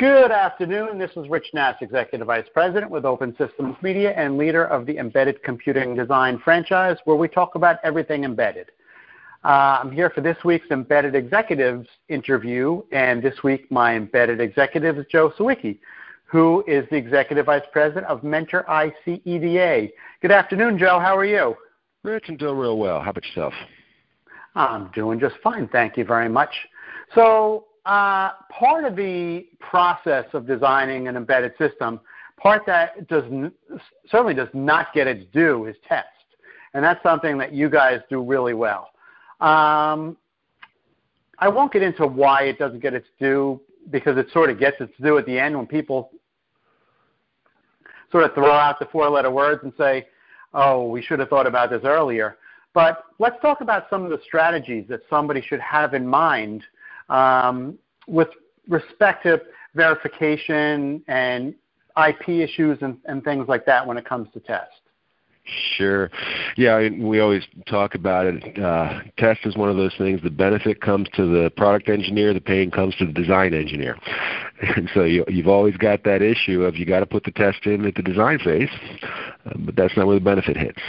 Good afternoon. This is Rich Nass, Executive Vice President with Open Systems Media and leader of the Embedded Computing Design franchise, where we talk about everything embedded. Uh, I'm here for this week's Embedded Executives interview, and this week my embedded executive is Joe Sawicki, who is the Executive Vice President of Mentor IC EDA. Good afternoon, Joe. How are you? Rich, I'm doing real well. How about yourself? I'm doing just fine. Thank you very much. So, uh, part of the process of designing an embedded system, part that does n- certainly does not get its due is test, and that's something that you guys do really well. Um, I won't get into why it doesn't get its due because it sort of gets its due at the end when people sort of throw out the four-letter words and say, "Oh, we should have thought about this earlier." But let's talk about some of the strategies that somebody should have in mind um, with respect to verification and IP issues and, and things like that when it comes to test. Sure. Yeah, we always talk about it. Uh, test is one of those things. The benefit comes to the product engineer. The pain comes to the design engineer. And so you, you've always got that issue of you got to put the test in at the design phase, uh, but that's not where the benefit hits.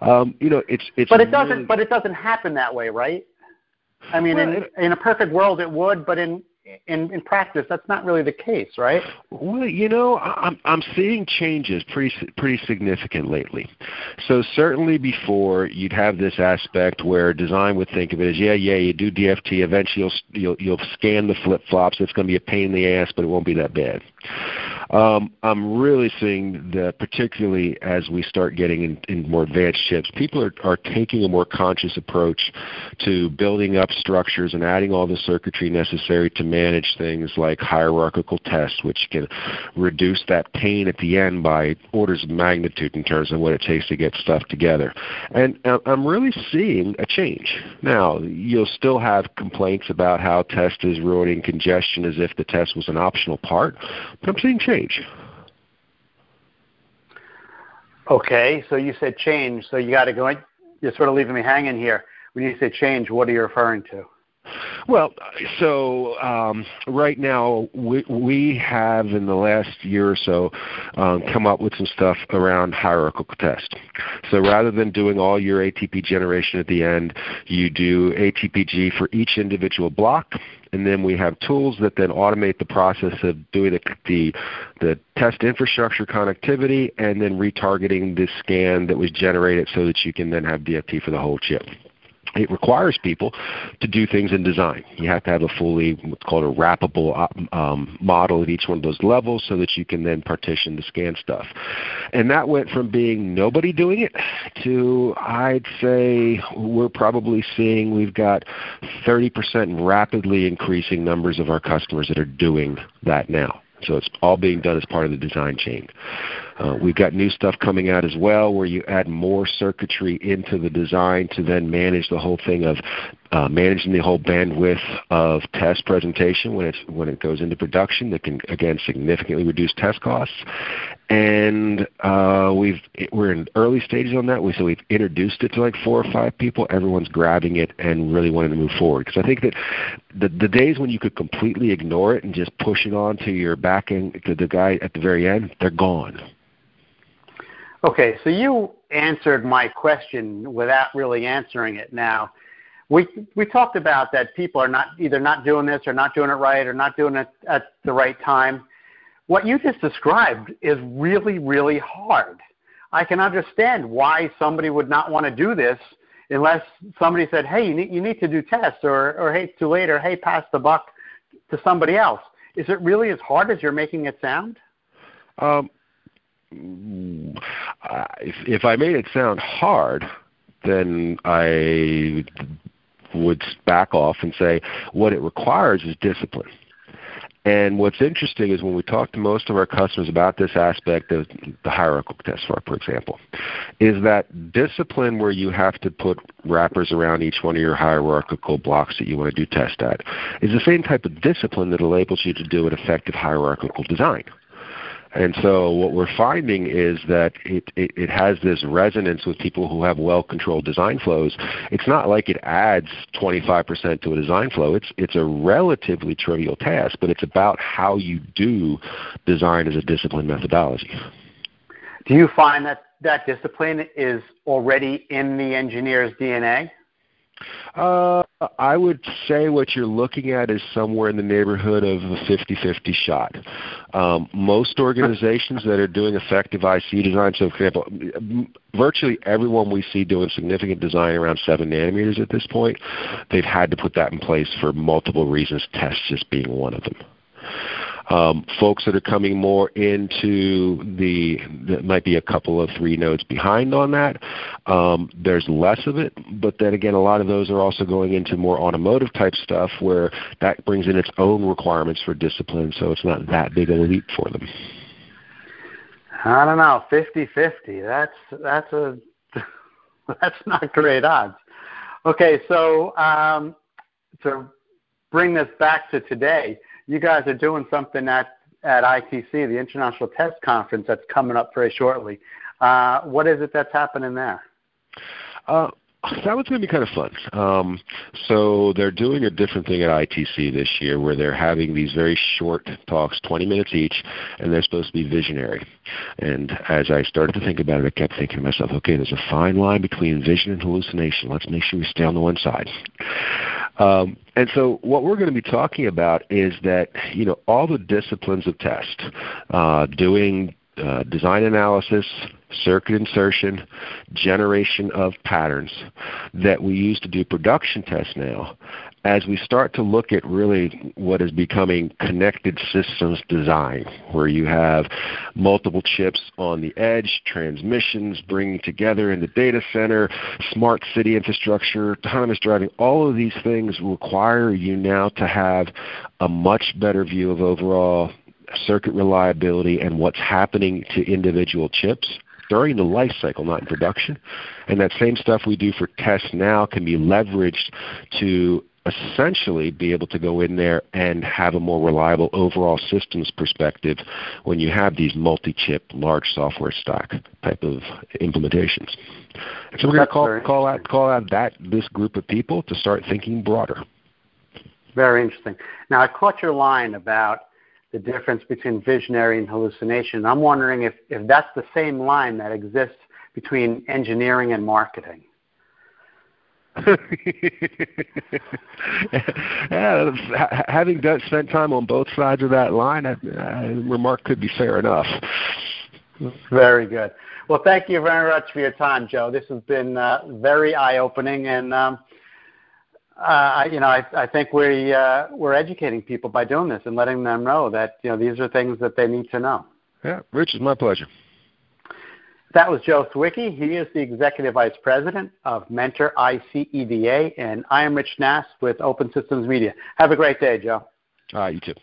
Um, you know, it's it's. But it doesn't. but it doesn't happen that way, right? I mean, well, in, in a perfect world, it would, but in in, in practice, that's not really the case, right? Well, you know, I'm I'm seeing changes pretty pretty significant lately. So certainly before you'd have this aspect where design would think of it as yeah yeah you do DFT eventually you'll you'll, you'll scan the flip flops it's going to be a pain in the ass but it won't be that bad. Um, I'm really seeing that, particularly as we start getting in, in more advanced chips, people are, are taking a more conscious approach to building up structures and adding all the circuitry necessary to manage things like hierarchical tests, which can reduce that pain at the end by orders of magnitude in terms of what it takes to get stuff together. And uh, I'm really seeing a change. Now, you'll still have complaints about how test is ruining congestion as if the test was an optional part, but I'm seeing change change. Okay, so you said change, so you got to go. You're sort of leaving me hanging here. When you say change, what are you referring to? Well, so um, right now we, we have in the last year or so um, come up with some stuff around hierarchical test. So rather than doing all your ATP generation at the end, you do ATPG for each individual block, and then we have tools that then automate the process of doing the, the, the test infrastructure connectivity and then retargeting the scan that was generated so that you can then have DFT for the whole chip it requires people to do things in design. You have to have a fully what's called a wrappable um, model at each one of those levels so that you can then partition the scan stuff. And that went from being nobody doing it to I'd say we're probably seeing we've got 30% rapidly increasing numbers of our customers that are doing that now. So it's all being done as part of the design chain. Uh, we've got new stuff coming out as well where you add more circuitry into the design to then manage the whole thing of uh, managing the whole bandwidth of test presentation when, it's, when it goes into production that can, again, significantly reduce test costs. And uh, we've, we're in early stages on that. We, so we've introduced it to like four or five people. Everyone's grabbing it and really wanting to move forward. Because I think that the, the days when you could completely ignore it and just push it on to your back end, to the guy at the very end, they're gone. Okay, so you answered my question without really answering it. Now, we we talked about that people are not either not doing this or not doing it right or not doing it at the right time. What you just described is really really hard. I can understand why somebody would not want to do this unless somebody said, "Hey, you need, you need to do tests," or or "Hey, too late," or "Hey, pass the buck to somebody else." Is it really as hard as you're making it sound? Um, if, if I made it sound hard, then I would back off and say what it requires is discipline. And what's interesting is when we talk to most of our customers about this aspect of the hierarchical test, for example, is that discipline where you have to put wrappers around each one of your hierarchical blocks that you want to do test at is the same type of discipline that enables you to do an effective hierarchical design. And so what we're finding is that it, it, it has this resonance with people who have well-controlled design flows. It's not like it adds 25% to a design flow. It's, it's a relatively trivial task, but it's about how you do design as a discipline methodology. Do you find that that discipline is already in the engineer's DNA? Uh, I would say what you're looking at is somewhere in the neighborhood of a 50-50 shot. Um, most organizations that are doing effective IC design, so for example, virtually everyone we see doing significant design around 7 nanometers at this point, they've had to put that in place for multiple reasons, tests just being one of them. Um, folks that are coming more into the, that might be a couple of three nodes behind on that. Um, there's less of it, but then again, a lot of those are also going into more automotive type stuff where that brings in its own requirements for discipline, so it's not that big of a leap for them. I don't know, 50-50. That's that's a that's not great odds. Okay, so um, to bring this back to today, you guys are doing something at at ITC, the International Test Conference, that's coming up very shortly. Uh, what is it that's happening there? Uh, that was going to be kind of fun. Um, so they're doing a different thing at ITC this year where they're having these very short talks, 20 minutes each, and they're supposed to be visionary. And as I started to think about it, I kept thinking to myself, okay, there's a fine line between vision and hallucination. Let's make sure we stay on the one side. Um, and so what we're going to be talking about is that you know all the disciplines of test, uh, doing uh, design analysis, circuit insertion, generation of patterns that we use to do production tests now, as we start to look at really what is becoming connected systems design, where you have multiple chips on the edge, transmissions bringing together in the data center, smart city infrastructure, autonomous driving, all of these things require you now to have a much better view of overall circuit reliability and what's happening to individual chips during the life cycle, not in production. And that same stuff we do for tests now can be leveraged to essentially be able to go in there and have a more reliable overall systems perspective when you have these multi-chip, large software stack type of implementations. And so we're going to call, call out call out that this group of people to start thinking broader. Very interesting. Now I caught your line about the difference between visionary and hallucination. I'm wondering if, if that's the same line that exists between engineering and marketing. Yeah, having done, spent time on both sides of that line, uh, remark could be fair enough. Very good. Well, thank you very much for your time, Joe. This has been uh, very eye-opening, and um, uh, you know, I, I think we uh, we're educating people by doing this and letting them know that you know these are things that they need to know. Yeah, Rich, it's my pleasure. That was Joe Sawicki. He is the Executive Vice President of Mentor ICEDA, and I am Rich Nass with Open Systems Media. Have a great day, Joe. All right, you too.